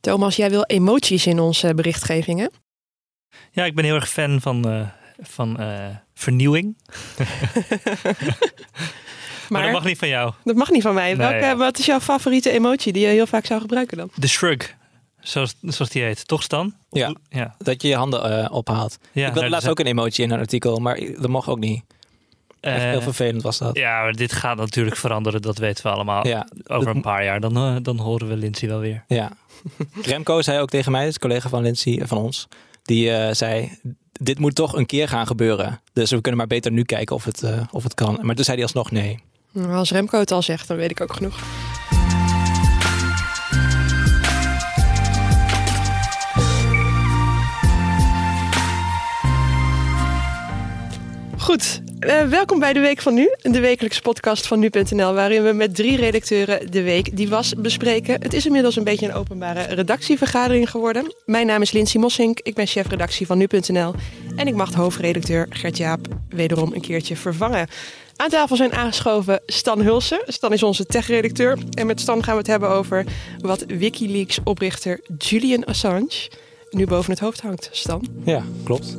Thomas, jij wil emoties in onze berichtgeving, hè? Ja, ik ben heel erg fan van, uh, van uh, vernieuwing. maar, dat mag niet van jou. Dat mag niet van mij. Nee, Welke, ja. Wat is jouw favoriete emotie die je heel vaak zou gebruiken dan? De shrug, zoals, zoals die heet. Toch Stan? Ja, ja. dat je je handen uh, ophaalt. Ja, ik wilde nou, laatst dat ook een emotie in een artikel, maar dat mocht ook niet. Echt heel Eh, vervelend was dat. Ja, maar dit gaat natuurlijk veranderen, dat weten we allemaal. Ja, Over dat- een paar jaar, dan, eh, dan horen we Lindsay wel weer. Ja. Remco zei ook tegen mij, dat is collega van Lindsay, van ons, die eh, zei, dit moet toch een keer gaan gebeuren. Dus we kunnen maar beter nu kijken of het, eh, of het kan. Maar toen zei hij alsnog nee. Als Remco het al zegt, dan weet ik ook genoeg. Goed, eh, welkom bij de Week van Nu, de wekelijkse podcast van Nu.nl, waarin we met drie redacteuren de week die was bespreken. Het is inmiddels een beetje een openbare redactievergadering geworden. Mijn naam is Lindsay Mossink, ik ben chefredactie van Nu.nl en ik mag hoofdredacteur Gert Jaap wederom een keertje vervangen. Aan tafel zijn aangeschoven Stan Hulsen. Stan is onze tech-redacteur. En met Stan gaan we het hebben over wat Wikileaks-oprichter Julian Assange nu boven het hoofd hangt. Stan? Ja, klopt.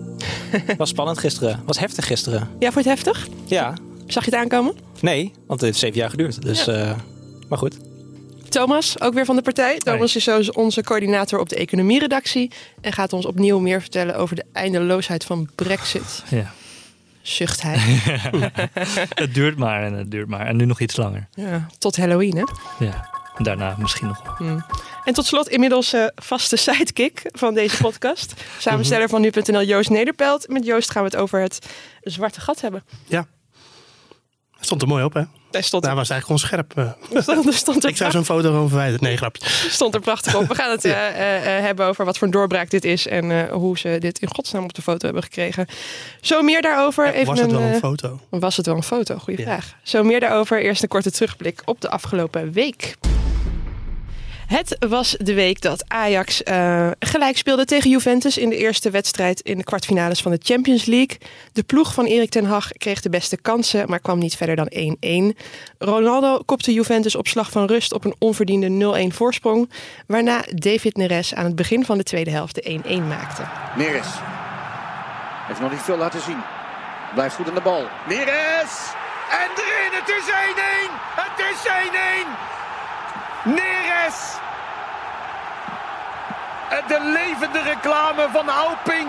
was spannend gisteren. Was heftig gisteren. Ja, voor het heftig? Ja, Zag je het aankomen? nee, want het heeft zeven jaar geduurd. Dus, eh, maar goed. Thomas, ook weer van de partij. Thomas is zo onze coördinator op de economieredactie. En gaat ons opnieuw meer vertellen over de eindeloosheid van Brexit. Ja. Zucht hij. het duurt maar en het duurt maar. En nu nog iets langer. Ja, tot Halloween, hè? Ja. En daarna misschien nog. Hmm. En tot slot inmiddels eh, vaste sidekick van deze podcast. Samensteller van nu.nl Joost Nederpelt. Met Joost gaan we het over het zwarte gat hebben. Ja. Het stond er mooi op, hè? Daar stond, Daar was eigenlijk onscherp. eh. er stond, er stond, er ik zou zo'n foto gewoon verwijderen. Nee, grapje. stond er prachtig op. We gaan het eh, eh, eh, hebben over wat voor een doorbraak dit is. En eh, hoe ze dit in godsnaam op de foto hebben gekregen. Zo meer daarover. Ja, Even was het wel eh, een foto? Was het wel een foto? Goeie Ja. vraag. Zo meer daarover. Eerst een korte terugblik op de afgelopen week. Het was de week dat Ajax eh, gelijk speelde tegen Juventus in de eerste wedstrijd in de kwartfinales van de Champions League. De ploeg van Erik ten Hag kreeg de beste kansen, maar kwam niet verder dan 1-1. Ronaldo kopte Juventus op slag van rust op een onverdiende 0-1 voorsprong, waarna David Neres aan het begin van de tweede helft de 1-1 maakte. Neres. Heeft nog niet veel laten zien. Blijft goed aan de bal. Neres! En erin! Het is 1-1! Het is 1-1! Neres! En De levende reclame van Alping.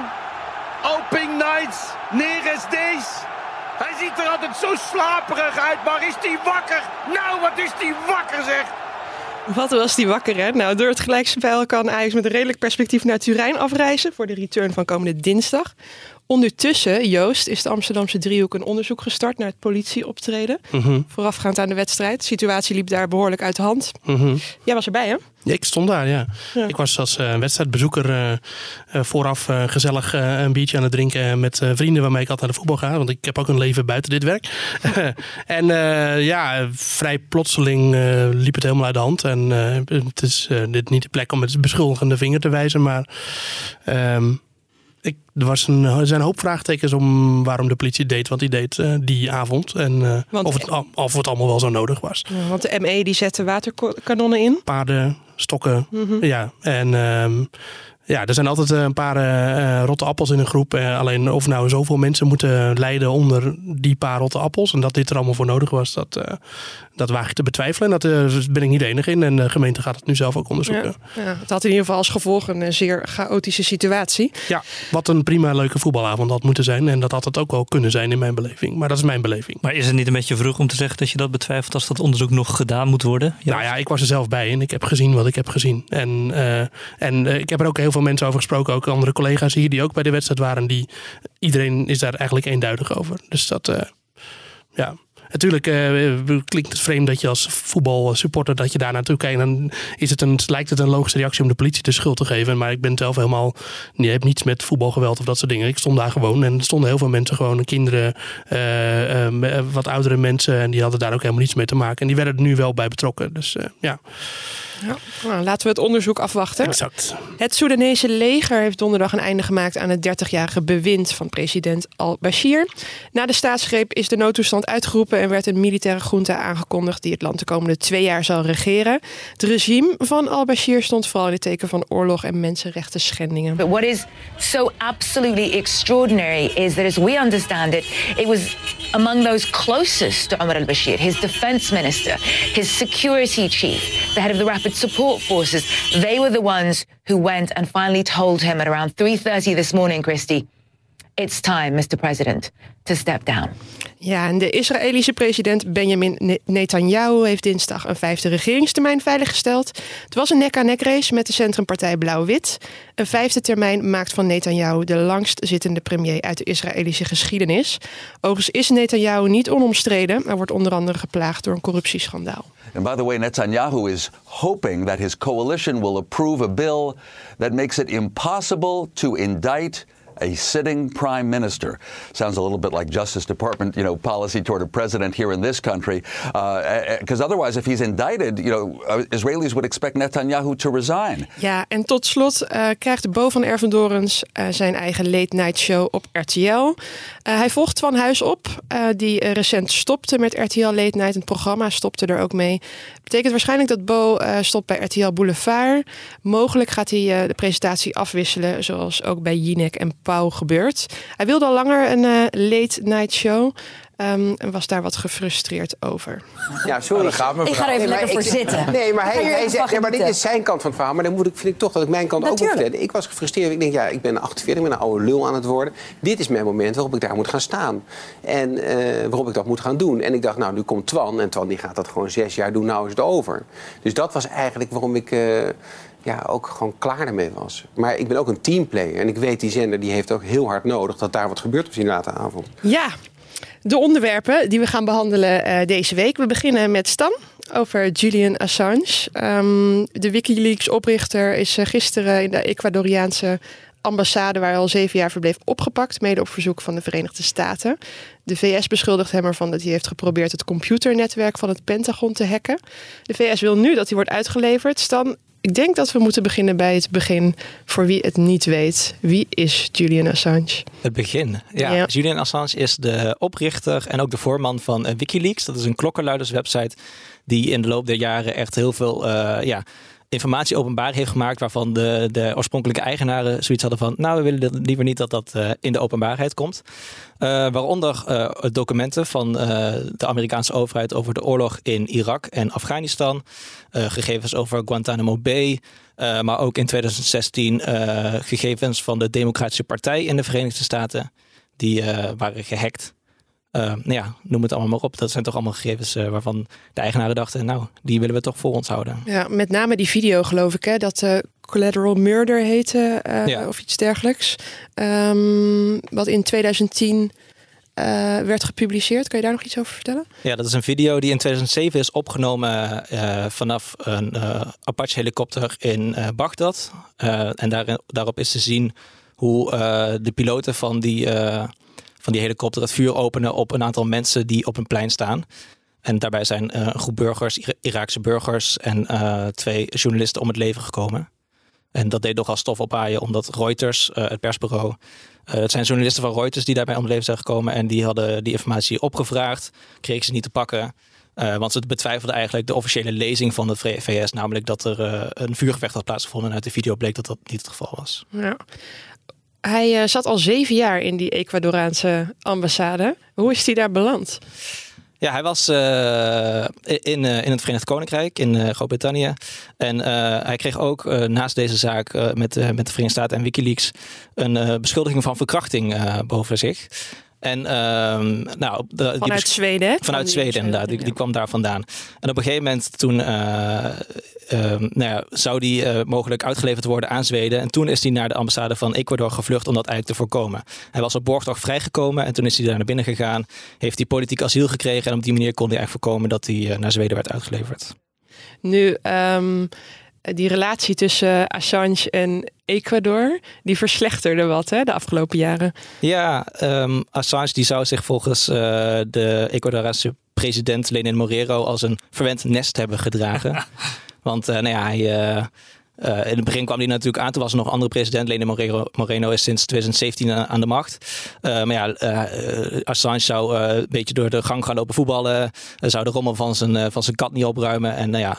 Alping Nights. Neres Days. Hij ziet er altijd zo slaperig uit, maar is die wakker? Nou, wat is die wakker zeg! Wat was die wakker, hè? Nou, door het gelijkspel kan Ajax met een redelijk perspectief naar Turijn afreizen voor de return van komende dinsdag. Ondertussen, Joost, is de Amsterdamse driehoek een onderzoek gestart naar het politieoptreden. Mhm, Voorafgaand aan de wedstrijd. De situatie liep daar behoorlijk uit de hand. mhm. Jij was erbij, hè? Ja, ik stond daar, ja. Ja. Ik was als eh, wedstrijdbezoeker eh, eh, vooraf gezellig een biertje aan het drinken met vrienden waarmee ik altijd naar de voetbal ga. Want ik heb ook een leven buiten dit werk. en ja, vrij plotseling liep het helemaal uit de hand. En het is dit niet de plek om met de beschuldigende vinger te wijzen. Maar ehm, er, was een, er zijn een hoop vraagtekens om waarom de politie deed wat hij deed eh, die avond. En eh, Want- of, het, of het allemaal wel zo nodig was. Ja, want de ME die zette waterkanonnen in. paarden, stokken. Mhm. Ja, en ehm, ja, er zijn altijd eh, een paar eh, rotte appels in een groep. Alleen of nou zoveel mensen moeten lijden onder die paar rotte appels. En dat dit er allemaal voor nodig was, dat, dat waag ik te betwijfelen. En dat eh, ben ik niet de enige in. En de gemeente gaat het nu zelf ook onderzoeken. Ja, ja, het had in ieder geval als gevolg een eh, zeer chaotische situatie. Ja, wat een prima leuke voetbalavond had moeten zijn. En dat had het ook wel kunnen zijn in mijn beleving. Maar dat is mijn beleving. Maar is het niet een beetje vroeg om te zeggen dat je dat betwijfelt als dat onderzoek nog gedaan moet worden? Nou ja, ik was er zelf bij en ik heb gezien wat ik heb gezien. En, eh, en ik heb er ook heel veel mensen over gesproken, ook andere collega's hier die ook bij de wedstrijd waren. Die, iedereen is daar eigenlijk eenduidig over. Dus dat, eh, ja. Natuurlijk eh, klinkt het vreemd dat je als voetbalsupporter dat je daar naartoe kijkt. Dan is het een, lijkt het een logische reactie om de politie de schuld te geven. Maar ik ben zelf helemaal. Je hebt niets met voetbalgeweld of dat soort dingen. Ik stond daar gewoon en er stonden heel veel mensen, gewoon kinderen, eh, eh, wat oudere mensen. En die hadden daar ook helemaal niets mee te maken. En die werden er nu wel bij betrokken. Dus ja. Ja. Nou, laten we het onderzoek afwachten. Exact. Het Soedanese leger heeft donderdag een einde gemaakt aan het 30-jarige bewind van president al-Bashir. Na de staatsgreep is de noodtoestand uitgeroepen en werd een militaire junta aangekondigd die het land de komende twee jaar zal regeren. Het regime van al-Bashir stond vooral in het teken van oorlog en mensenrechten schendingen. But what is so absolutely extraordinary is that, as we understand it, it was among those closest to Omar al Bashir, his defense minister, his security chief, the head of the rapid support forces. They were the ones who went and finally told him at around 3:30 this morning, Christy, it's time, Mr. President, to step down. Ja, en de Israëlische president Benjamin Ne- Netanyahu heeft dinsdag een vijfde regeringstermijn veiliggesteld. Het was een nek-aan-nek race met de centrumpartij Blauw-Wit. Een vijfde termijn maakt van Netanyahu de langst zittende premier uit de Israëlische geschiedenis. Overigens is Netanyahu niet onomstreden, maar wordt onder andere geplaagd door een corruptieschandaal. And by the way, Netanyahu is hoping that his coalition will approve a bill that makes it impossible to indict a sitting prime minister. Sounds a little bit like Justice Department, you know, policy toward a president here in this country. Because otherwise, if he's indicted, you know, uh, Israelis would expect Netanyahu to resign. Ja, en tot slot eh, krijgt Bo van Ervendorens eh, zijn eigen late night show op RTL. Eh, hij volgt Van Huis op, die recent stopte met RTL Late Night. Het programma stopte er ook mee. Betekent waarschijnlijk dat Bo stopt bij RTL Boulevard. Mogelijk gaat hij de presentatie afwisselen, zoals ook bij Jinek en Pauw gebeurt. Hij wilde al langer een eh, late night show. ehm, en was daar wat gefrustreerd over. Ja, sorry. Ik ga er even Nee, lekker voor ik- zitten. Nee, maar, hij, hij zegt, maar dit is zijn kant van het verhaal. Maar dan moet ik, vind ik toch dat ik mijn kant ook moet Natuurlijk. vertellen. Ik was gefrustreerd. Ik denk, ja, ik ben 48, ik ben een oude lul aan het worden. Dit is mijn moment waarop ik daar moet gaan staan. En eh, waarop ik dat moet gaan doen. En ik dacht, nou, nu komt Twan. En Twan die gaat dat gewoon zes jaar doen. Nou is het over. Dus dat was eigenlijk waarom ik... eh, ja, ook gewoon klaar ermee was. Maar ik ben ook een teamplayer. En ik weet, die zender die heeft ook heel hard nodig... dat daar wat gebeurt op die late avond. Ja, de onderwerpen die we gaan behandelen eh, deze week. We beginnen met Stan over Julian Assange. Ehm, de Wikileaks-oprichter is eh, gisteren in de Ecuadoriaanse ambassade, waar hij al zeven jaar verbleef, opgepakt. Mede op verzoek van de Verenigde Staten. De VS beschuldigt hem ervan dat hij heeft geprobeerd het computernetwerk van het Pentagon te hacken. De VS wil nu dat hij wordt uitgeleverd. Stan, ik denk dat we moeten beginnen bij het begin. Voor wie het niet weet, wie is Julian Assange? Het begin. Ja, Ja. Julian Assange is de oprichter en ook de voorman van eh, Wikileaks. Dat is een klokkenluiderswebsite die in de loop der jaren echt heel veel eh, ja, informatie openbaar heeft gemaakt. Waarvan de, de oorspronkelijke eigenaren zoiets hadden van... nou, we willen liever niet dat dat eh, in de openbaarheid komt. Eh, waaronder eh, documenten van de Amerikaanse overheid over de oorlog in Irak en Afghanistan. Gegevens over Guantanamo Bay. maar ook in 2016 eh, gegevens van de Democratische Partij in de Verenigde Staten. Die waren gehackt. Eh, nou ja, noem het allemaal maar op. Dat zijn toch allemaal gegevens eh, waarvan de eigenaren dachten... nou, die willen we toch voor ons houden. Ja, met name die video geloof ik, hè, dat eh, Collateral Murder heette eh, Ja. of iets dergelijks. Ehm, wat in 2010 eh, werd gepubliceerd. Kan je daar nog iets over vertellen? Ja, dat is een video die in 2007 is opgenomen vanaf een eh, Apache-helikopter in Bagdad. En daarin, daarop is te zien hoe de piloten van die, van die helikopter het vuur openen op een aantal mensen die op een plein staan. En daarbij zijn eh, een groep burgers, Ira- Iraakse burgers en eh, twee journalisten om het leven gekomen. En dat deed nogal stof ophaaien, omdat Reuters, eh, het persbureau, het zijn journalisten van Reuters die daarbij om het leven zijn gekomen. En die hadden die informatie opgevraagd, kregen ze niet te pakken. want ze betwijfelden eigenlijk de officiële lezing van de VS, namelijk dat er een vuurgevecht had plaatsgevonden. En uit de video bleek dat dat niet het geval was. Ja. Hij eh, zat al zeven jaar in die Ecuadoraanse ambassade. Hoe is hij daar beland? Ja, hij was eh, in, eh, in het Verenigd Koninkrijk, in Groot-Brittannië. En hij kreeg ook naast deze zaak met, met de Verenigde Staten en Wikileaks een beschuldiging van verkrachting boven zich. En ehm, nou, de, Vanuit Zweden, Vanuit Zweden, inderdaad. Die, die kwam daar vandaan. En op een gegeven moment toen eh, ehm, nou ja, zou die eh, mogelijk uitgeleverd worden aan Zweden. En toen is hij naar de ambassade van Ecuador gevlucht om dat eigenlijk te voorkomen. Hij was op borgtocht vrijgekomen en toen is hij daar naar binnen gegaan. Heeft hij politiek asiel gekregen en op die manier kon hij eigenlijk voorkomen dat hij eh, naar Zweden werd uitgeleverd. Nu, ehm, die relatie tussen Assange en Ecuador, die verslechterde wat hè, de afgelopen jaren. Ja, ehm, Assange die zou zich volgens eh, de Ecuadoraanse president Lenin Morero als een verwend nest hebben gedragen. Want nou ja, hij, in het begin kwam hij natuurlijk aan. Toen was er nog andere president. Lene Moreno, Moreno is sinds 2017 aan de macht. maar ja, Assange zou een beetje door de gang gaan lopen voetballen. zou de rommel van zijn, van zijn kat niet opruimen. En nou ja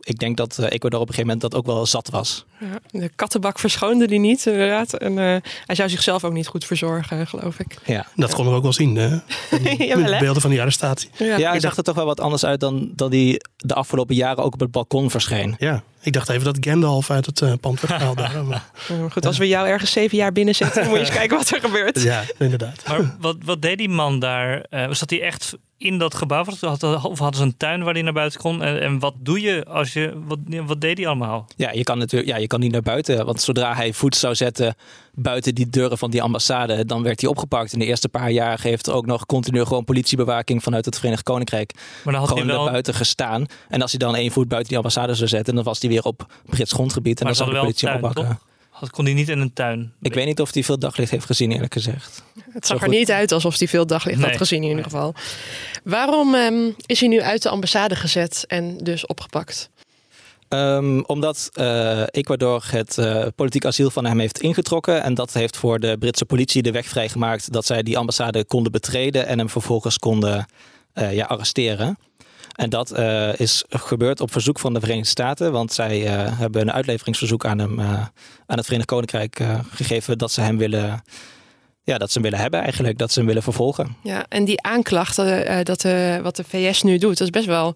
ik denk dat uh, Ecuador op een gegeven moment dat ook wel zat was. Ja, de kattenbak verschoonde die niet, inderdaad. En uh, hij zou zichzelf ook niet goed verzorgen, geloof ik. Ja, dat konden we ook wel zien. de beelden van die arrestatie. Ja, ja hij zag er toch wel wat anders uit dan, dan die de afgelopen jaren ook op het balkon verscheen. Ja, ik dacht even dat Gandalf uit het uh, pand werd gehaald. daar, maar, goed, als we jou ergens zeven jaar binnen zetten, moet je eens kijken wat er gebeurt. Ja, inderdaad. Maar wat, wat deed die man daar? Uh, zat hij echt in dat gebouw? Of hadden ze een tuin waar hij naar buiten kon? En, en wat doe je als je. Wat, wat deed hij allemaal? Ja, je kan natuurlijk ja, je kan niet naar buiten. Want zodra hij voet zou zetten buiten die deuren van die ambassade, dan werd hij opgepakt. In de eerste paar jaar heeft er ook nog continu gewoon politiebewaking vanuit het Verenigd Koninkrijk. Maar dan had gewoon hij wel... buiten gestaan. En als hij dan één voet buiten die ambassade zou zetten, dan was hij weer op Brits grondgebied. En dan zou de politie oppakken. Had, kon hij niet in een tuin? Ik weet niet of hij veel daglicht heeft gezien, eerlijk gezegd. Het zag er niet uit alsof hij veel daglicht had gezien, in ieder geval. Waarom um, is hij nu uit de ambassade gezet en dus opgepakt? Um, omdat uh, Ecuador het uh, politiek asiel van hem heeft ingetrokken. En dat heeft voor de Britse politie de weg vrijgemaakt dat zij die ambassade konden betreden en hem vervolgens konden uh, ja, arresteren. En dat uh, is gebeurd op verzoek van de Verenigde Staten. Want zij uh, hebben een uitleveringsverzoek aan, hem, uh, aan het Verenigd Koninkrijk gegeven dat ze hem willen. Ja, dat ze hem willen hebben eigenlijk, dat ze hem willen vervolgen. Ja, en die aanklacht, dat, wat de VS nu doet, dat is best wel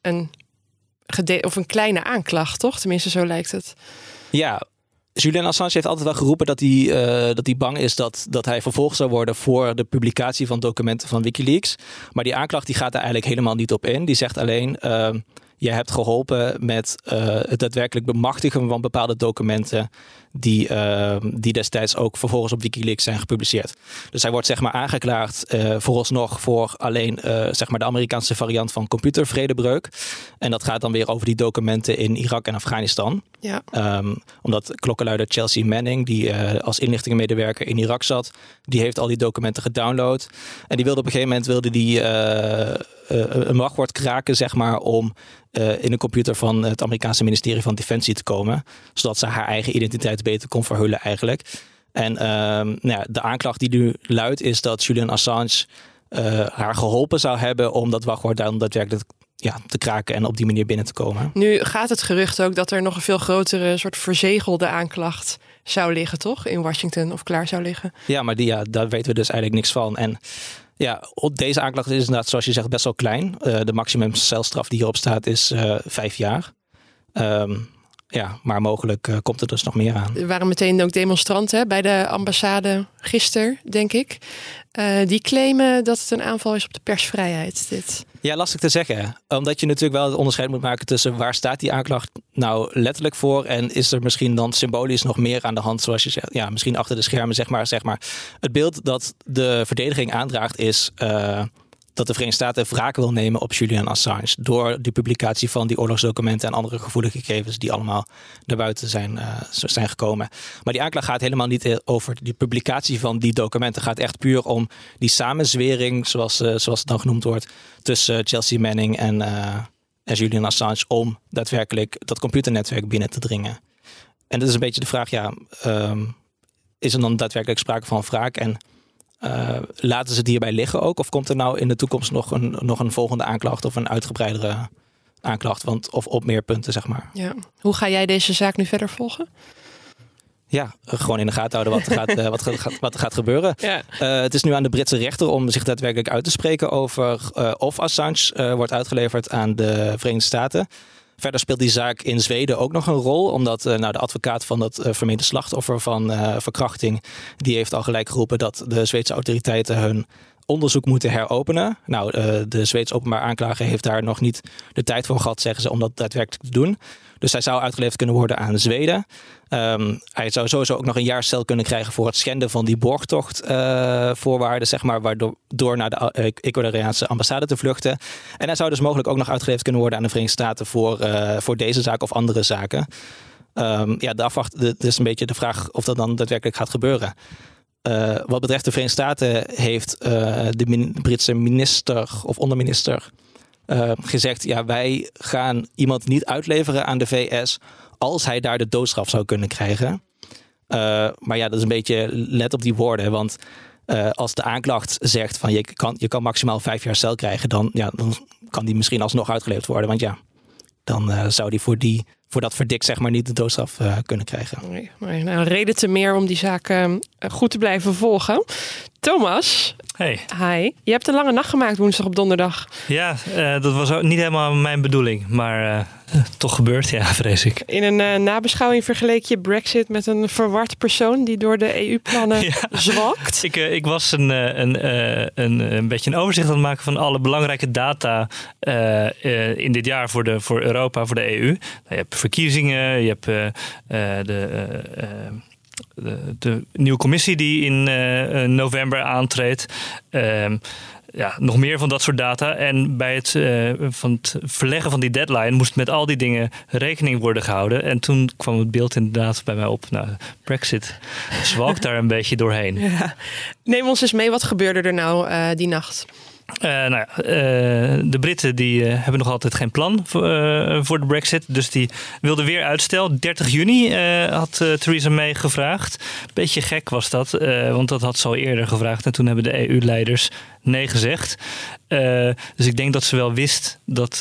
een, of een kleine aanklacht, toch? Tenminste, zo lijkt het. Ja, Julian Assange heeft altijd wel geroepen dat hij, uh, dat hij bang is dat, dat hij vervolgd zou worden voor de publicatie van documenten van Wikileaks. Maar die aanklacht die gaat daar eigenlijk helemaal niet op in. Die zegt alleen. Uh, je hebt geholpen met uh, het daadwerkelijk bemachtigen van bepaalde documenten die, uh, die destijds ook vervolgens op Wikileaks zijn gepubliceerd. Dus hij wordt zeg maar aangeklaagd uh, vooralsnog voor alleen zeg maar de Amerikaanse variant van computervredebreuk. En dat gaat dan weer over die documenten in Irak en Afghanistan. Ja. Um, omdat klokkenluider Chelsea Manning, die als inlichtingenmedewerker in Irak zat, die heeft al die documenten gedownload. En die wilde op een gegeven moment wilde die een wachtwoord kraken, zeg maar, om in een computer van het Amerikaanse ministerie van Defensie te komen. Zodat ze haar eigen identiteit beter kon verhullen eigenlijk. En uh, nou ja, de aanklacht die nu luidt is dat Julian Assange uh, haar geholpen zou hebben om dat wachtwoord dan daadwerkelijk ja, te kraken en op die manier binnen te komen. Nu gaat het gerucht ook dat er nog een veel grotere soort verzegelde aanklacht zou liggen, toch? In Washington of klaar zou liggen. Ja, maar die, ja, daar weten we dus eigenlijk niks van. En ja, deze aanklacht is inderdaad, zoals je zegt, best wel klein. Uh, de maximum celstraf die hierop staat is uh, vijf jaar. Um, ja, maar mogelijk uh, komt er dus nog meer aan. Er waren meteen ook demonstranten bij de ambassade gisteren, denk ik. die claimen dat het een aanval is op de persvrijheid. Dit. Ja, lastig te zeggen. Omdat je natuurlijk wel het onderscheid moet maken tussen waar staat die aanklacht nou letterlijk voor en is er misschien dan symbolisch nog meer aan de hand, zoals je zegt. Ja, misschien achter de schermen, zeg maar. Zeg maar. Het beeld dat de verdediging aandraagt is. Uh, dat de Verenigde Staten wraak wil nemen op Julian Assange. Door de publicatie van die oorlogsdocumenten en andere gevoelige gegevens die allemaal naar buiten zijn, uh, zijn gekomen. Maar die aanklacht gaat helemaal niet over die publicatie van die documenten. Het gaat echt puur om die samenzwering, zoals, uh, zoals het dan genoemd wordt, tussen Chelsea Manning en, en Julian Assange om daadwerkelijk dat computernetwerk binnen te dringen. En dat is een beetje de vraag, ja, um, is er dan daadwerkelijk sprake van wraak? En uh, laten ze het hierbij liggen ook? Of komt er nou in de toekomst nog een, nog een volgende aanklacht of een uitgebreidere aanklacht? Want, of op meer punten, zeg maar. Ja. Hoe ga jij deze zaak nu verder volgen? Ja, gewoon in de gaten houden wat er gaat, uh, wat, gaat, wat er gaat gebeuren. Ja. Uh, het is nu aan de Britse rechter om zich daadwerkelijk uit te spreken over of Assange wordt uitgeleverd aan de Verenigde Staten. Verder speelt die zaak in Zweden ook nog een rol, omdat uh, nou, de advocaat van dat uh, vermeende slachtoffer van uh, verkrachting, die heeft al gelijk geroepen dat de Zweedse autoriteiten hun onderzoek moeten heropenen. Nou, de Zweedse openbaar aanklager heeft daar nog niet de tijd voor gehad, zeggen ze, om dat daadwerkelijk te doen. Dus hij zou uitgeleverd kunnen worden aan Zweden. Um, hij zou sowieso ook nog een jaar cel kunnen krijgen voor het schenden van die borgtochtvoorwaarden, uh, zeg maar, waardoor door naar de uh, Ecuadoriaanse ambassade te vluchten. En hij zou dus mogelijk ook nog uitgeleverd kunnen worden aan de Verenigde Staten voor, voor deze zaak of andere zaken. Um, ja, de afwacht, de, is een beetje de vraag of dat dan daadwerkelijk gaat gebeuren. Uh, wat betreft de Verenigde Staten heeft de min Britse minister of onderminister eh, gezegd: ja, wij gaan iemand niet uitleveren aan de VS als hij daar de doodstraf zou kunnen krijgen. Maar ja, dat is een beetje let op die woorden. Want als de aanklacht zegt van je kan, je kan maximaal vijf jaar cel krijgen, dan, ja, dan kan die misschien alsnog uitgeleverd worden. Want ja, dan zou die voor, die voor dat verdik zeg maar niet de doodstraf uh, kunnen krijgen. Nee, nou, reden te meer om die zaak goed te blijven volgen. Thomas, Hey. Hi. Je hebt een lange nacht gemaakt woensdag op donderdag. Ja, uh, dat was ook niet helemaal mijn bedoeling. Maar uh, toch gebeurd, ja, vrees ik. In een uh, nabeschouwing vergeleek je Brexit met een verward persoon die door de EU-plannen ja. zwakt. Ik, ik was een, een, een, een beetje een overzicht aan het maken van alle belangrijke data in dit jaar voor, de, voor Europa, voor de EU. Nou, je hebt verkiezingen, je hebt de de, de, nieuwe commissie die in uh, november aantreedt. Uh, ja, nog meer van dat soort data. En bij het, uh, van het verleggen van die deadline moest met al die dingen rekening worden gehouden. En toen kwam het beeld inderdaad bij mij op. Nou, Brexit zwalkt daar een beetje doorheen. Ja. Neem ons eens mee, wat gebeurde er nou uh, die nacht? Uh, nou ja, uh, de Britten die uh, hebben nog altijd geen plan voor, voor, de Brexit. Dus die wilden weer uitstel. 30 juni had Theresa May gevraagd. Beetje gek was dat, want dat had ze al eerder gevraagd. En toen hebben de EU-leiders nee gezegd. dus ik denk dat ze wel wist dat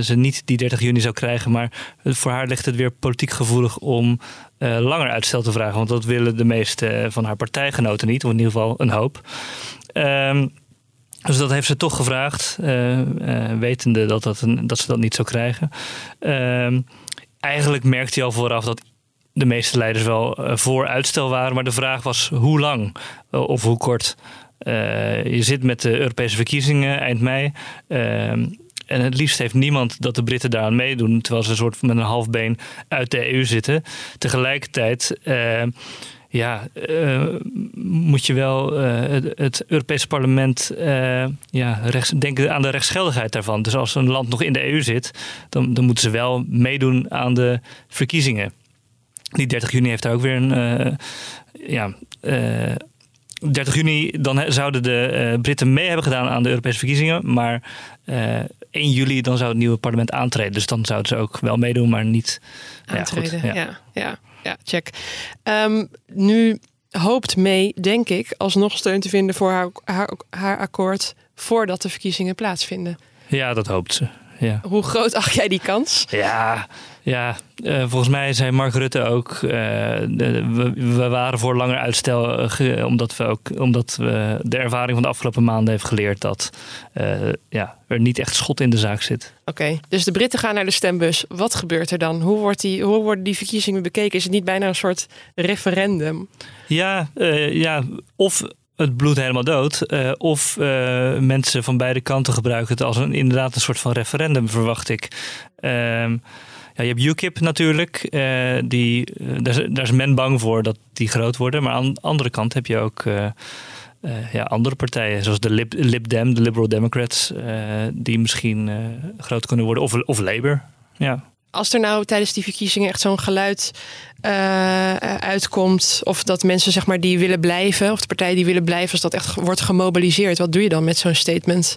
ze niet die 30 juni zou krijgen. Maar voor haar ligt het weer politiek gevoelig om langer uitstel te vragen. Want dat willen de meeste van haar partijgenoten niet. Of in ieder geval een hoop. Ehm, dus dat heeft ze toch gevraagd, uh, uh, wetende dat, dat, dat ze dat niet zou krijgen. Uh, eigenlijk merkte hij al vooraf dat de meeste leiders wel uh, voor uitstel waren. Maar de vraag was hoe lang of hoe kort. je zit met de Europese verkiezingen eind mei. Ehm, en het liefst heeft niemand dat de Britten daaraan meedoen, terwijl ze een soort met een half been uit de EU zitten. Tegelijkertijd ja, uh, moet je wel uh, het, het Europese parlement uh, ja, rechts, denken aan de rechtsgeldigheid daarvan. Dus als een land nog in de EU zit, dan, dan moeten ze wel meedoen aan de verkiezingen. Die 30 juni heeft daar ook weer een. ja, 30 juni, dan zouden de Britten mee hebben gedaan aan de Europese verkiezingen. Maar 1 juli, dan zou het nieuwe parlement aantreden. Dus dan zouden ze ook wel meedoen, maar niet aantreden. Ja, goed, ja. ja, ja ja, check. Um, nu hoopt May, denk ik, alsnog steun te vinden voor haar, haar, haar akkoord voordat de verkiezingen plaatsvinden. Ja, dat hoopt ze. Ja. Hoe groot acht jij die kans? Ja, ja, uh, volgens mij zei Mark Rutte ook, uh, de, we, we, waren voor langer uitstel, uh, omdat, we ook, omdat we de ervaring van de afgelopen maanden heeft geleerd dat ja, er niet echt schot in de zaak zit. Oké, okay, dus de Britten gaan naar de stembus. Wat gebeurt er dan? Hoe, wordt die, hoe worden die verkiezingen bekeken? Is het niet bijna een soort referendum? Ja, ja of het bloed helemaal dood. Uh, of uh, mensen van beide kanten gebruiken het als een, inderdaad een soort van referendum, verwacht ik. Uh, ja, je hebt UKIP natuurlijk. Uh, die, daar, is, daar, is, men bang voor dat die groot worden. Maar aan de andere kant heb je ook ja, andere partijen, zoals de Lib, Lib Dem, de Liberal Democrats, die misschien groot kunnen worden. Of, of Labour. Ja als er nou tijdens die verkiezingen echt zo'n geluid uh, uitkomt, of dat mensen zeg maar die willen blijven, of de partijen die willen blijven, als dat echt wordt gemobiliseerd, wat doe je dan met zo'n statement?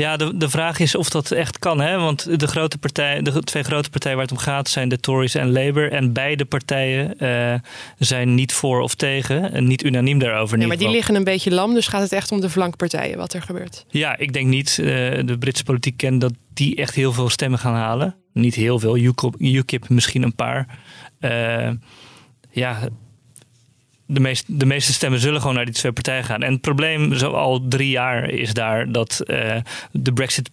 Ja, de, de vraag is of dat echt kan. Hè? Want de, grote partij, de twee grote partijen waar het om gaat zijn de Tories en Labour. En beide partijen uh, zijn niet voor of tegen. En niet unaniem daarover. Ja, maar die liggen een beetje lam. Dus gaat het echt om de flankpartijen wat er gebeurt? Ja, ik denk niet. Uh, de Britse politiek kent dat die echt heel veel stemmen gaan halen. Niet heel veel. UKIP, UKIP misschien een paar. Uh, ja, de, meest, de meeste stemmen zullen gewoon naar die twee partijen gaan. En het probleem zo al drie jaar is daar dat uh, de brexit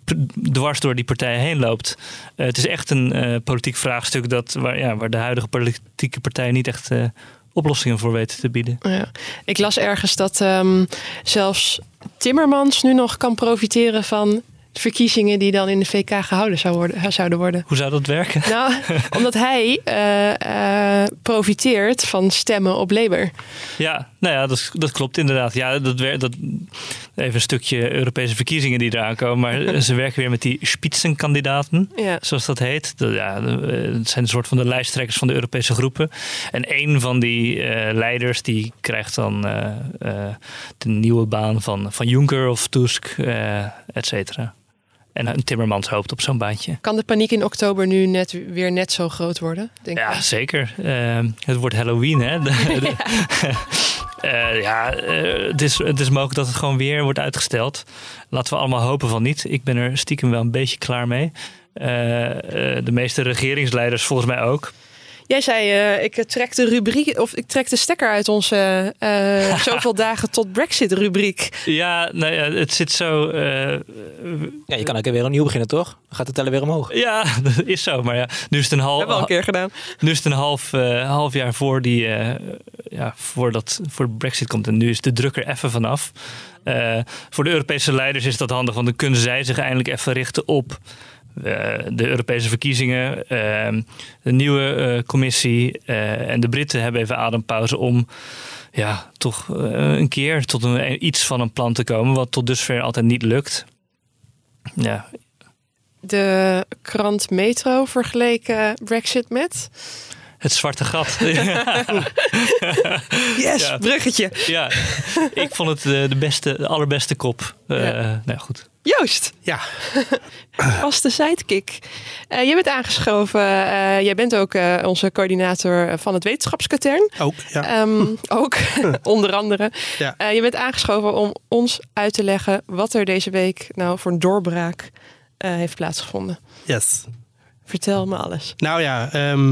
dwars door die partijen heen loopt. Uh, het is echt een uh, politiek vraagstuk dat, waar, ja, waar de huidige politieke partijen niet echt oplossingen voor weten te bieden. Ja. Ik las ergens dat um, zelfs Timmermans nu nog kan profiteren van verkiezingen die dan in de VK gehouden zou worden, zouden worden. Hoe zou dat werken? Nou, omdat hij uh, uh, profiteert van stemmen op Labour. Ja, nou ja, dat, dat klopt inderdaad. Ja, dat, dat, even een stukje Europese verkiezingen die eraan komen. Maar ze werken weer met die spitsenkandidaten, ja. zoals dat heet. Dat, ja, het zijn een soort van de lijsttrekkers van de Europese groepen. En een van die uh, leiders die krijgt dan de nieuwe baan van, van Juncker of Tusk, et cetera. En Timmermans hoopt op zo'n baantje. Kan de paniek in oktober nu net, weer net zo groot worden? Denk Ja, zeker. Eh, het wordt Halloween, hè? De- de- Eh, ja, eh, het, is, het is mogelijk dat het gewoon weer wordt uitgesteld. Laten we allemaal hopen van niet. Ik ben er stiekem wel een beetje klaar mee. Eh, de meeste regeringsleiders volgens mij ook. Jij zei, eh, ik trek de rubriek, of ik trek de stekker uit onze eh, zoveel dagen tot Brexit rubriek. Ja, nou ja, het zit zo. eh, Ja, je kan ook weer opnieuw beginnen, toch? Dan gaat de teller weer omhoog. ja, dat is zo. Maar ja, nu is het een half. Hebben we al een keer gedaan. Nu is het een half, eh, half jaar voor die, eh, ja, voordat voor de Brexit komt. En nu is de druk er even vanaf. Eh, voor de Europese leiders is dat handig, want dan kunnen zij zich eindelijk even richten op eh, de Europese verkiezingen, eh, de nieuwe eh, commissie. eh, en de Britten hebben even adempauze om ja, toch eh, een keer tot een, iets van een plan te komen, wat tot dusver altijd niet lukt. Ja, De krant Metro vergeleken Brexit met. het zwarte gat. Yes, Ja. bruggetje. Ja, ik vond het de, beste, de allerbeste kop. Eh Ja. Nou goed. Joost, Ja, vaste sidekick. Eh jij bent aangeschoven. eh, jij bent ook eh, onze coördinator van het wetenschapskatern. ook. Ja. Ehm, ook, onder andere. Ja. Je bent aangeschoven om ons uit te leggen wat er deze week nou voor een doorbraak heeft plaatsgevonden. Yes. Vertel me alles. Nou ja, eh,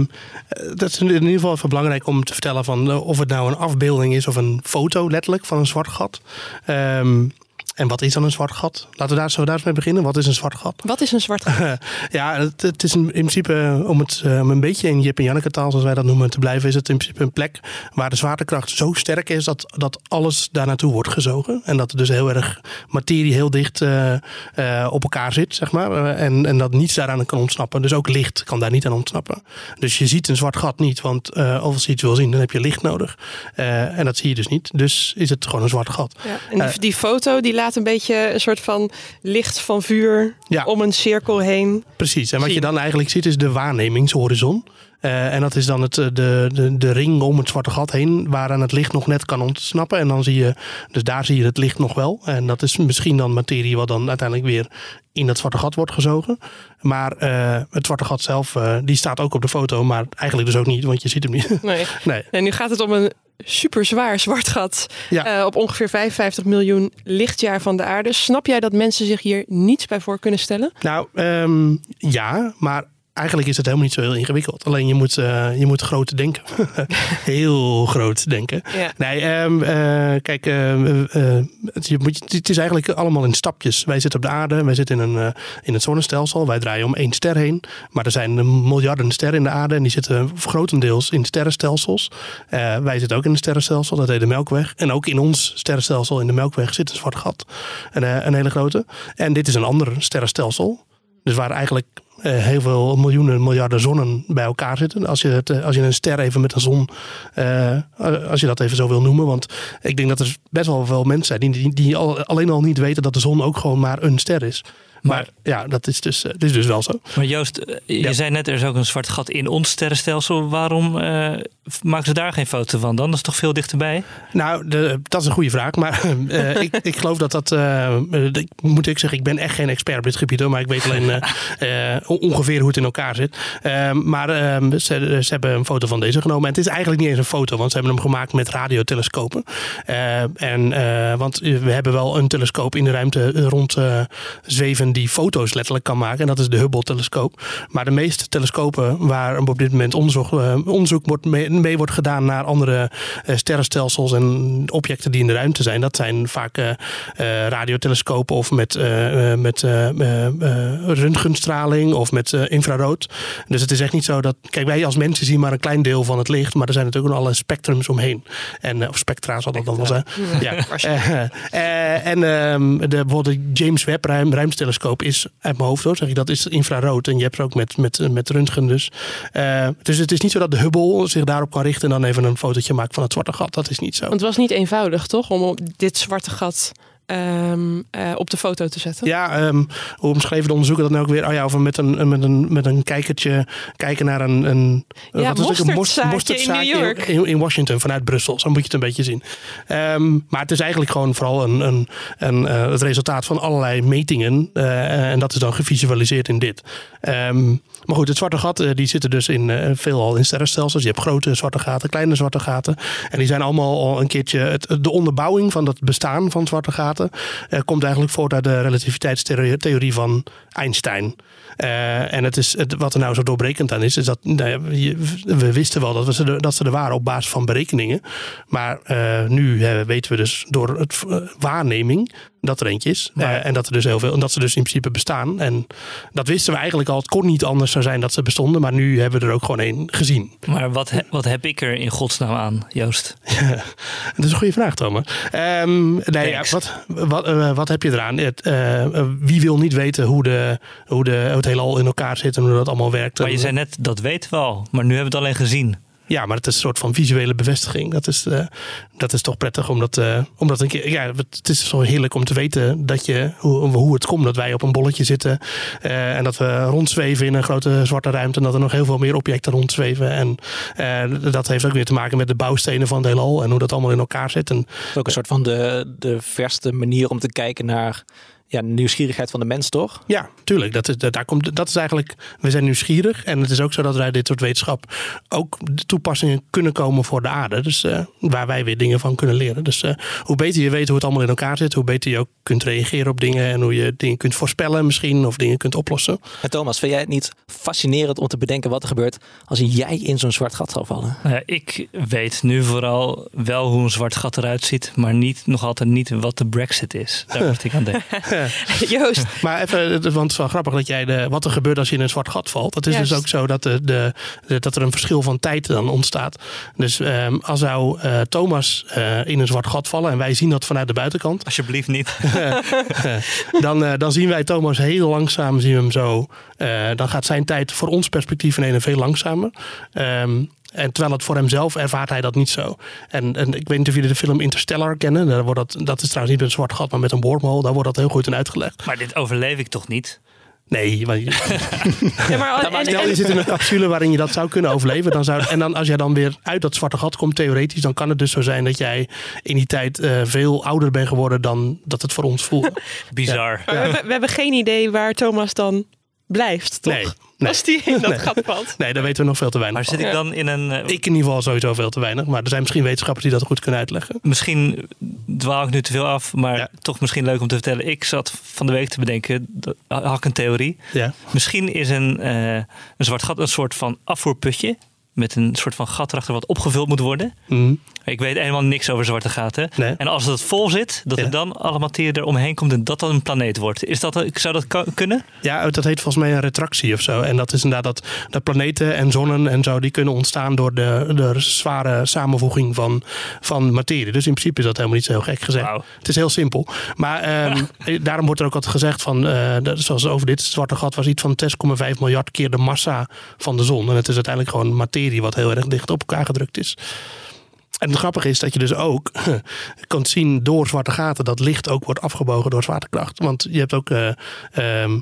dat is in ieder geval even belangrijk om te vertellen van of het nou een afbeelding is of een foto letterlijk van een zwart gat. Ehm, en wat is dan een zwart gat? Laten we daar, we daar eens mee beginnen. Wat is een zwart gat? Wat is een zwart gat? ja, het, het is in, in principe, eh, om het eh, om een beetje in Jip en Janneke taal, zoals wij dat noemen, te blijven, is het in principe een plek waar de zwaartekracht zo sterk is dat, dat alles daar naartoe wordt gezogen. En dat er dus heel erg materie heel dicht eh, eh, op elkaar zit, zeg maar. En, en dat niets daaraan kan ontsnappen. Dus ook licht kan daar niet aan ontsnappen. Dus je ziet een zwart gat niet, want eh, als je iets wil zien, dan heb je licht nodig. Eh, en dat zie je dus niet. Dus is het gewoon een zwart gat. Ja. En die, die foto die laat een beetje een soort van licht van vuur Ja. om een cirkel heen. Precies. En wat je dan eigenlijk ziet is de waarnemingshorizon. Eh, en dat is dan het, eh, de, de, de ring om het zwarte gat heen, waaraan het licht nog net kan ontsnappen. En dan zie je, dus daar zie je het licht nog wel. En dat is misschien dan materie wat dan uiteindelijk weer in dat zwarte gat wordt gezogen. Maar eh, het zwarte gat zelf, die staat ook op de foto, maar eigenlijk dus ook niet, want je ziet hem niet. Nee. nee. En nu gaat het om een super zwaar zwart gat Ja. eh, op ongeveer 55 miljoen lichtjaar van de aarde. Snap jij dat mensen zich hier niets bij voor kunnen stellen? Nou, ehm, ja, maar eigenlijk is het helemaal niet zo heel ingewikkeld. Alleen je moet, eh, je moet groot denken. heel groot denken. Ja. Nee, ehm, eh, kijk, ehm, eh, het, je moet, het is eigenlijk allemaal in stapjes. Wij zitten op de aarde, wij zitten in, een, in het zonnestelsel. Wij draaien om één ster heen. Maar er zijn miljarden sterren in de aarde en die zitten grotendeels in sterrenstelsels. Wij zitten ook in een sterrenstelsel, dat heet de Melkweg. En ook in ons sterrenstelsel in de Melkweg zit een zwart gat. Een, een hele grote. En dit is een ander sterrenstelsel. Dus waar eigenlijk heel veel miljoenen, miljarden zonnen bij elkaar zitten. Als je, het, eh, als je een ster even met een zon, eh, als je dat even zo wil noemen. Want ik denk dat er best wel veel mensen zijn die, die, die al, alleen al niet weten dat de zon ook gewoon maar een ster is. Maar, ja, dat is, dus, eh, dat is dus wel zo. Maar Joost, eh, je Ja. zei net er is ook een zwart gat in ons sterrenstelsel. Waarom eh, maken ze daar geen foto van dan? Dat is toch veel dichterbij? Nou, de, dat is een goede vraag. Maar ik, ik geloof dat dat. ik, moet ik zeggen, ik ben echt geen expert op dit gebied hoor. Maar ik weet alleen ongeveer hoe het in elkaar zit. Eh, maar eh, ze, ze hebben een foto van deze genomen. En het is eigenlijk niet eens een foto, want ze hebben hem gemaakt met radiotelescopen. Eh, en, want we hebben wel een telescoop in de ruimte rond zweven die foto's letterlijk kan maken. En dat is de Hubble-telescoop. Maar de meeste telescopen waar op dit moment onderzoek, eh, onderzoek wordt mee, mee wordt gedaan naar andere eh, sterrenstelsels en objecten die in de ruimte zijn, dat zijn vaak eh, radiotelescopen of met, eh, met röntgenstraling of met infrarood. Dus het is echt niet zo dat. Kijk, wij als mensen zien maar een klein deel van het licht, maar er zijn natuurlijk ook alle spectrums omheen. En, of spectra zal dat dan wel zijn. Ja. Eh, en ehm, de, bijvoorbeeld de James Webb ruim, is uit mijn hoofd hoor, zeg ik, dat is infrarood. En je hebt er ook met, met, met röntgen dus. Eh, dus het is niet zo dat de Hubble zich daarop kan richten en dan even een fotootje maakt van het zwarte gat. Dat is niet zo. Want het was niet eenvoudig, toch? Om op dit zwarte gat ehm, eh, op de foto te zetten. Ja, ehm, hoe omschreven de onderzoeker dat nou ook weer? Oh ja, of met een, met een, met een kijkertje kijken naar een, een, Ja, wat is het? Een in New York. In, in Washington vanuit Brussel. Zo moet je het een beetje zien. Ehm, maar het is eigenlijk gewoon vooral een, een, een, eh, het resultaat van allerlei metingen. eh, en dat is dan gevisualiseerd in dit. Maar goed, het zwarte gat, eh, die zitten dus in eh, veelal in sterrenstelsels. Je hebt grote zwarte gaten, kleine zwarte gaten. En die zijn allemaal al een keertje. Het, de onderbouwing van het bestaan van zwarte gaten eh, komt eigenlijk voort uit de relativiteitstheorie van Einstein. Eh, en het is, wat er nou zo doorbrekend aan is, is dat nou we wisten wel dat, ze, er- dat ze er waren op basis van berekeningen. Maar eh, nu weten we dus door het waarneming dat er eentje is. En dat er dus heel veel, en dat ze dus in principe bestaan. En dat wisten we eigenlijk al. Het kon niet anders zo zijn dat ze bestonden. Maar nu hebben we er ook gewoon één gezien. Maar wat, he- wat heb ik er in godsnaam aan, Joost? Dat is een goede vraag, Thomas. Ehm nee, ja, wat, wat, eh, wat heb je eraan? Het, eh, wie wil niet weten hoe, de, hoe, de, hoe het heelal in elkaar zit en hoe dat allemaal werkt? Maar je zei net, dat weten we al. Maar nu hebben we het alleen gezien. Ja, maar het is een soort van visuele bevestiging. Dat is, eh, dat is toch prettig, omdat, eh, omdat een keer, ja, het is zo heerlijk om te weten dat je, hoe, hoe het komt dat wij op een bolletje zitten. eh, en dat we rondzweven in een grote zwarte ruimte. En dat er nog heel veel meer objecten rondzweven. En dat heeft ook weer te maken met de bouwstenen van het heelal en hoe dat allemaal in elkaar zit. En Het is ook een soort van de, de verste manier om te kijken naar ja, de nieuwsgierigheid van de mens, toch? Ja, tuurlijk. Dat is, daar komt, dat is eigenlijk, we zijn nieuwsgierig. En het is ook zo dat wij dit soort wetenschap ook de toepassingen kunnen komen voor de aarde. Dus eh, waar wij weer dingen van kunnen leren. Dus eh, hoe beter je weet hoe het allemaal in elkaar zit, hoe beter je ook kunt reageren op dingen. En hoe je dingen kunt voorspellen misschien, of dingen kunt oplossen. En Thomas, vind jij het niet fascinerend om te bedenken wat er gebeurt als jij in zo'n zwart gat zou vallen? Nou ja, ik weet nu vooral wel hoe een zwart gat eruit ziet. Maar niet, nog altijd niet wat de brexit is. Daar moest ik aan denken. Joost, Maar even, want het is wel grappig dat jij de, wat er gebeurt als je in een zwart gat valt. Het is Juist. dus ook zo dat, de, de, de- dat er een verschil van tijd dan ontstaat. Dus ehm, als zou eh, Thomas eh, in een zwart gat vallen en wij zien dat vanuit de buitenkant. Alsjeblieft niet. dan, eh, dan zien wij Thomas heel langzaam, zien we hem zo. Eh, dan gaat zijn tijd voor ons perspectief ineens veel langzamer. Ehm, en terwijl het voor hemzelf ervaart hij dat niet zo. En, en ik weet niet of jullie de film Interstellar kennen. Daar wordt dat, dat is trouwens niet met een zwart gat, maar met een wormhole. Daar wordt dat heel goed in uitgelegd. Maar dit overleef ik toch niet? Nee, want je- ja, maar, en- stel en- je zit in een capsule waarin je dat zou kunnen overleven. Dan zou, en dan als jij dan weer uit dat zwarte gat komt, theoretisch, dan kan het dus zo zijn dat jij in die tijd eh, veel ouder bent geworden dan dat het voor ons voelde. Bizar. maar we hebben geen idee waar Thomas dan blijft, toch? Nee, nee. Als die in dat Nee. gat valt. Nee, daar weten we nog veel te weinig Maar van. zit ik dan in een... eh, Ik in ieder geval sowieso veel te weinig. Maar er zijn misschien wetenschappers die dat goed kunnen uitleggen. Misschien dwaal ik nu te veel af, maar Ja. toch misschien leuk om te vertellen. Ik zat van de week te bedenken, had ik een theorie. Ja. Misschien is een, eh, een zwart gat een soort van afvoerputje. Met een soort van gat erachter wat opgevuld moet worden. Mhm. Ik weet helemaal niks over zwarte gaten. Nee. En als het vol zit, dat Ja. er dan alle materie eromheen komt en dat dan een planeet wordt. Is dat, zou dat kunnen? Ja, dat heet volgens mij een retractie of zo. En dat is inderdaad dat, dat planeten en zonnen en zo, die kunnen ontstaan door de, de zware samenvoeging van, van materie. Dus in principe is dat helemaal niet zo heel gek gezegd. Het is heel simpel. Maar ehm, daarom wordt er ook altijd gezegd van, eh, dat, zoals over dit zwarte gat was iets van 6,5 miljard keer de massa van de zon. En het is uiteindelijk gewoon materie wat heel erg dicht op elkaar gedrukt is. En het grappige is dat je dus ook kunt zien door zwarte gaten dat licht ook wordt afgebogen door zwaartekracht. Want je hebt ook eh, ehm,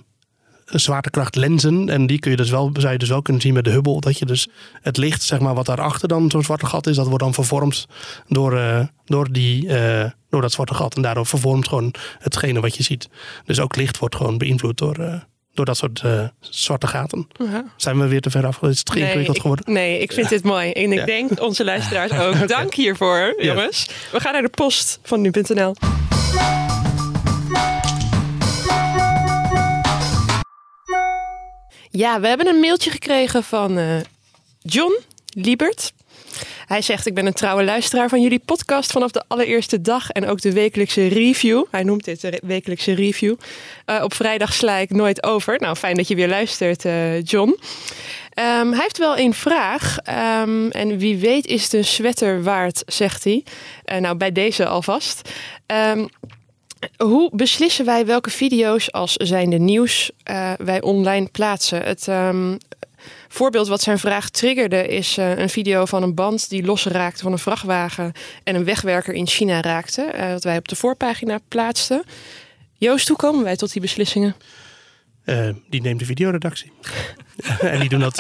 zwaartekrachtlenzen. En die kun je dus wel, zou je dus wel kunnen zien met de Hubble. Dat je dus het licht, zeg maar, wat daarachter dan zo'n zwarte gat is, dat wordt dan vervormd door, eh, door, die, eh, door dat zwarte gat. En daardoor vervormt gewoon hetgene wat je ziet. Dus ook licht wordt gewoon beïnvloed door, door dat soort eh, zwarte gaten. Ja. Zijn we weer te ver af? Is het ingewikkeld ik, geworden? nee, ik vind dit mooi. En ik Ja. denk onze luisteraars ook. Dank hiervoor, jongens. We gaan naar de post van nu.nl. Ja, we hebben een mailtje gekregen van eh, John Liebert. Hij zegt: Ik ben een trouwe luisteraar van jullie podcast vanaf de allereerste dag en ook de wekelijkse review. Hij noemt dit de wekelijkse review. Eh, op vrijdag sla ik nooit over. Nou, fijn dat je weer luistert, eh, John. Ehm, hij heeft wel een vraag. Ehm, en wie weet is het een sweater waard, zegt hij. Eh, nou, bij deze alvast. Ehm, hoe beslissen wij welke video's als zijnde nieuws wij online plaatsen? Het, Voorbeeld wat zijn vraag triggerde is eh, een video van een band die losraakte van een vrachtwagen en een wegwerker in China raakte. eh, dat wij op de voorpagina plaatsten. Joost, hoe komen wij tot die beslissingen? Eh, die neemt de videoredactie. en die doen dat,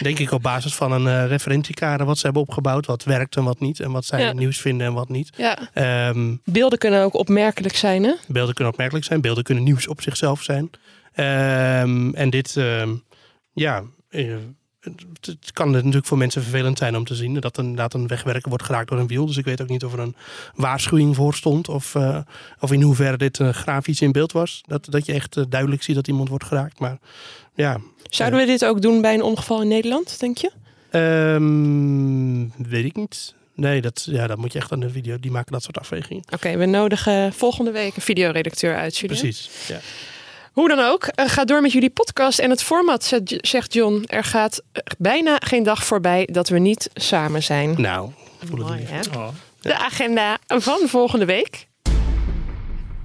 denk ik, op basis van een eh, referentiekader wat ze hebben opgebouwd. Wat werkt en wat niet. En wat zij Ja. nieuws vinden en wat niet. Ja, Ehm, beelden kunnen ook opmerkelijk zijn, hè? beelden kunnen opmerkelijk zijn. Beelden kunnen nieuws op zichzelf zijn. Ehm, en dit, ehm, ja, eh, het, het kan natuurlijk voor mensen vervelend zijn om te zien dat een, inderdaad een wegwerker wordt geraakt door een wiel. Dus ik weet ook niet of er een waarschuwing voor stond. Of, eh, of in hoeverre dit eh, grafisch in beeld was. Dat, dat je echt duidelijk ziet dat iemand wordt geraakt. Maar ja, Zouden we dit ook doen bij een ongeval in Nederland, denk je? ehm, weet ik niet. Nee, dat, ja, dat moet je echt aan de video. Die maken dat soort afwegingen. Oké, we nodigen volgende week een videoredacteur uit, Julian. Precies. Ja. Hoe dan ook, eh, ga door met jullie podcast en het format, zegt- John. Er gaat eh, bijna geen dag voorbij dat we niet samen zijn. Nou, voel het Mooi? Oh. De agenda van volgende week.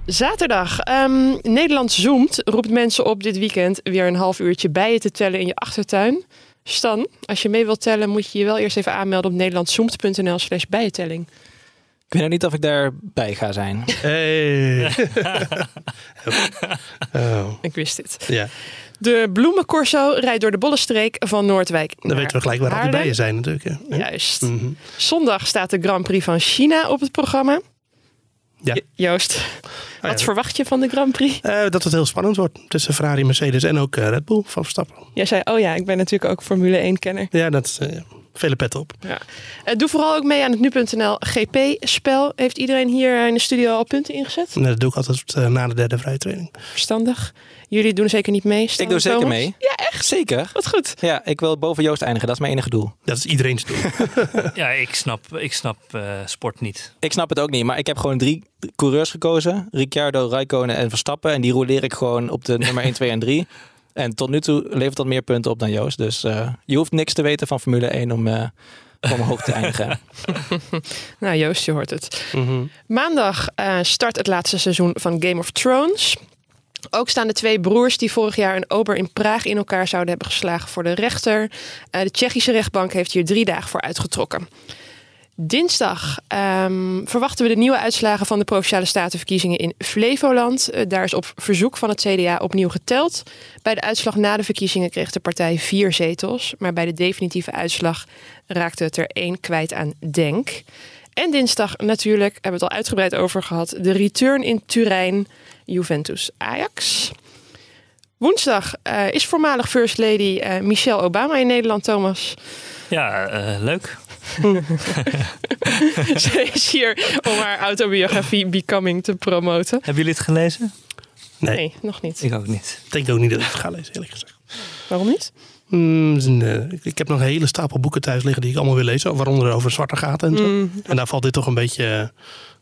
Zaterdag. ehm, Nederland zoomt. Roept mensen op dit weekend weer een half uurtje bijen te tellen in je achtertuin. Stan, als je mee wilt tellen, moet je je wel eerst even aanmelden op nederlandzoomt.nl slash bijentelling. Ik weet nog niet of ik daarbij ga zijn. Hey. oh, Ik wist dit. ja. De bloemencorso rijdt door de Bollestreek van Noordwijk. Dan weten we gelijk waar al die Haarlem. bijen zijn natuurlijk. hè. Juist. Mhm. Zondag staat de Grand Prix van China op het programma. Ja. Jo- Joost, ja. wat verwacht je van de Grand Prix? Eh, dat het heel spannend wordt tussen Ferrari, Mercedes en ook eh, Red Bull van Verstappen. Jij zei, oh ja, ik ben natuurlijk ook Formule 1-kenner. Ja, dat is eh, vele pet op. Ja. Eh, doe vooral ook mee aan het nu.nl GP-spel. Heeft iedereen hier in de studio al punten ingezet? En dat doe ik altijd eh, na de derde vrije training. Verstandig. Jullie doen zeker niet mee. Ik doe zeker Thomas? mee. Ja, echt. Zeker. Wat goed. Ja, ik wil boven Joost eindigen. Dat is mijn enige doel. Dat is iedereen's doel. Ja, ik snap, ik snap eh, sport niet. Ik snap het ook niet, maar ik heb gewoon drie coureurs gekozen. Ricciardo, Raikkonen en Verstappen. En die roleer ik gewoon op de nummer 1, 2 en 3. En tot nu toe levert dat meer punten op dan Joost. Dus eh, je hoeft niks te weten van Formule 1 om, eh om hoog te eindigen. Nou, Joost, je hoort het. Mhm. Maandag eh, start het laatste seizoen van Game of Thrones. Ook staan de twee broers die vorig jaar een ober in Praag in elkaar zouden hebben geslagen voor de rechter. Eh, de Tsjechische rechtbank heeft hier drie dagen voor uitgetrokken. Dinsdag ehm, verwachten we de nieuwe uitslagen van de provinciale statenverkiezingen in Flevoland. Eh, daar is op verzoek van het CDA opnieuw geteld. Bij de uitslag na de verkiezingen kreeg de partij vier zetels. Maar bij de definitieve uitslag raakte het er één kwijt aan Denk. En dinsdag natuurlijk, hebben we het al uitgebreid over gehad, de return in Turijn, Juventus Ajax. Woensdag eh, is voormalig First Lady eh, Michelle Obama in Nederland, Thomas. Ja, eh, leuk. Ze is hier om haar autobiografie Becoming te promoten. Hebben jullie het gelezen? Nee, Nee, nog niet. Ik ook niet. ik denk ook niet dat ik het ga lezen, eerlijk gezegd. Waarom niet? Mm, eh, ik- heb nog een hele stapel boeken thuis liggen die ik allemaal wil lezen. Waaronder over zwarte gaten en zo. Mm. En daar valt dit toch een beetje eh,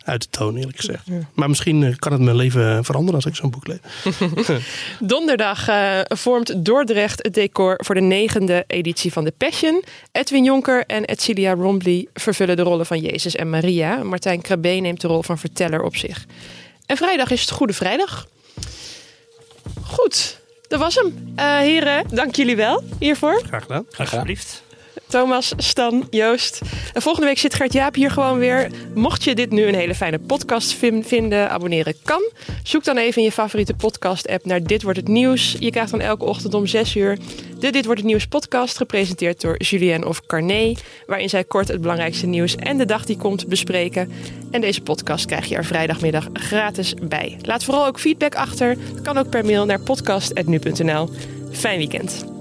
uit de toon, eerlijk gezegd. Maar misschien eh, kan het mijn leven veranderen als ik zo'n boek lees. Donderdag vormt Dordrecht het decor voor de negende editie van The Passion. Edwin Jonker en Edcilia Rombly vervullen de rollen van Jezus en Maria. Martijn Krabbe neemt de rol van verteller op zich. En vrijdag is het Goede Vrijdag. Goed, dat was hem. Eh, heren, dank jullie wel hiervoor. Graag gedaan. Alsjeblieft. Thomas, Stan, Joost. En volgende week zit Gert Jaap hier gewoon weer. Mocht je dit nu een hele fijne podcast vin- vinden, abonneren kan. Zoek dan even in je favoriete podcast-app naar Dit Wordt Het Nieuws. Je krijgt dan elke ochtend om 6 uur de Dit Wordt Het Nieuws podcast, gepresenteerd door Julien of Carné. Waarin zij kort het belangrijkste nieuws en de dag die komt bespreken. En deze podcast krijg je er vrijdagmiddag gratis bij. Laat vooral ook feedback achter. Dat kan ook per mail naar podcast.nu.nl. Fijn weekend.